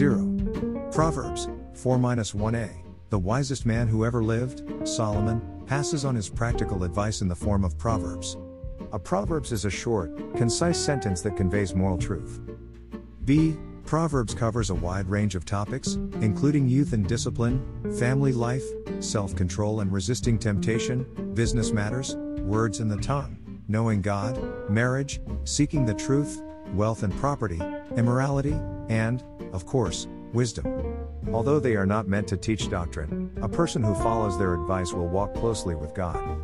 0. Proverbs 4 1a. The wisest man who ever lived, Solomon, passes on his practical advice in the form of Proverbs. A Proverbs is a short, concise sentence that conveys moral truth. B. Proverbs covers a wide range of topics, including youth and discipline, family life, self control and resisting temptation, business matters, words and the tongue, knowing God, marriage, seeking the truth, wealth and property, immorality, and, of course, wisdom. Although they are not meant to teach doctrine, a person who follows their advice will walk closely with God.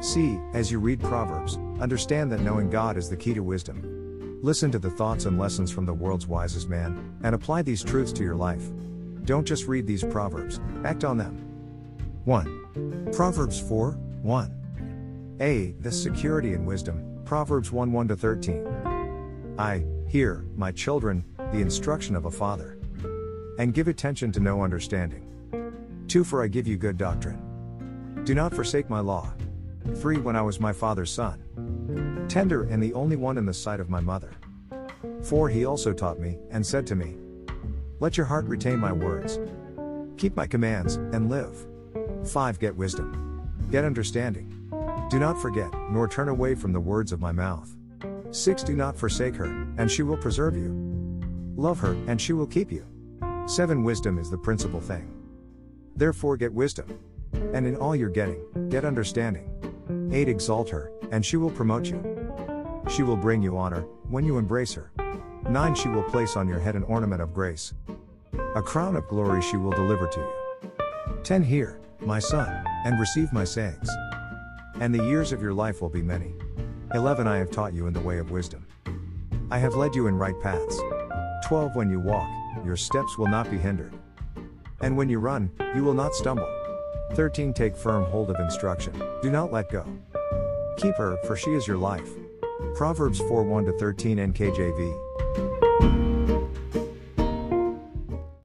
See, as you read Proverbs, understand that knowing God is the key to wisdom. Listen to the thoughts and lessons from the world's wisest man, and apply these truths to your life. Don't just read these proverbs, act on them. 1. Proverbs 4 1. A. The security and wisdom, Proverbs 1 1 13. I, hear, my children, the instruction of a father. And give attention to know understanding. 2. For I give you good doctrine. Do not forsake my law. 3. When I was my father's son tender and the only one in the sight of my mother. 4. He also taught me, and said to me, Let your heart retain my words. Keep my commands, and live. 5. Get wisdom. Get understanding. Do not forget, nor turn away from the words of my mouth. 6. Do not forsake her, and she will preserve you. Love her, and she will keep you. 7. Wisdom is the principal thing. Therefore, get wisdom. And in all you're getting, get understanding. 8. Exalt her, and she will promote you. She will bring you honor, when you embrace her. 9. She will place on your head an ornament of grace. A crown of glory she will deliver to you. 10. Hear, my son, and receive my sayings. And the years of your life will be many. 11. I have taught you in the way of wisdom. I have led you in right paths. 12. When you walk, your steps will not be hindered. And when you run, you will not stumble. 13. Take firm hold of instruction, do not let go. Keep her, for she is your life. Proverbs 4 1 13 NKJV.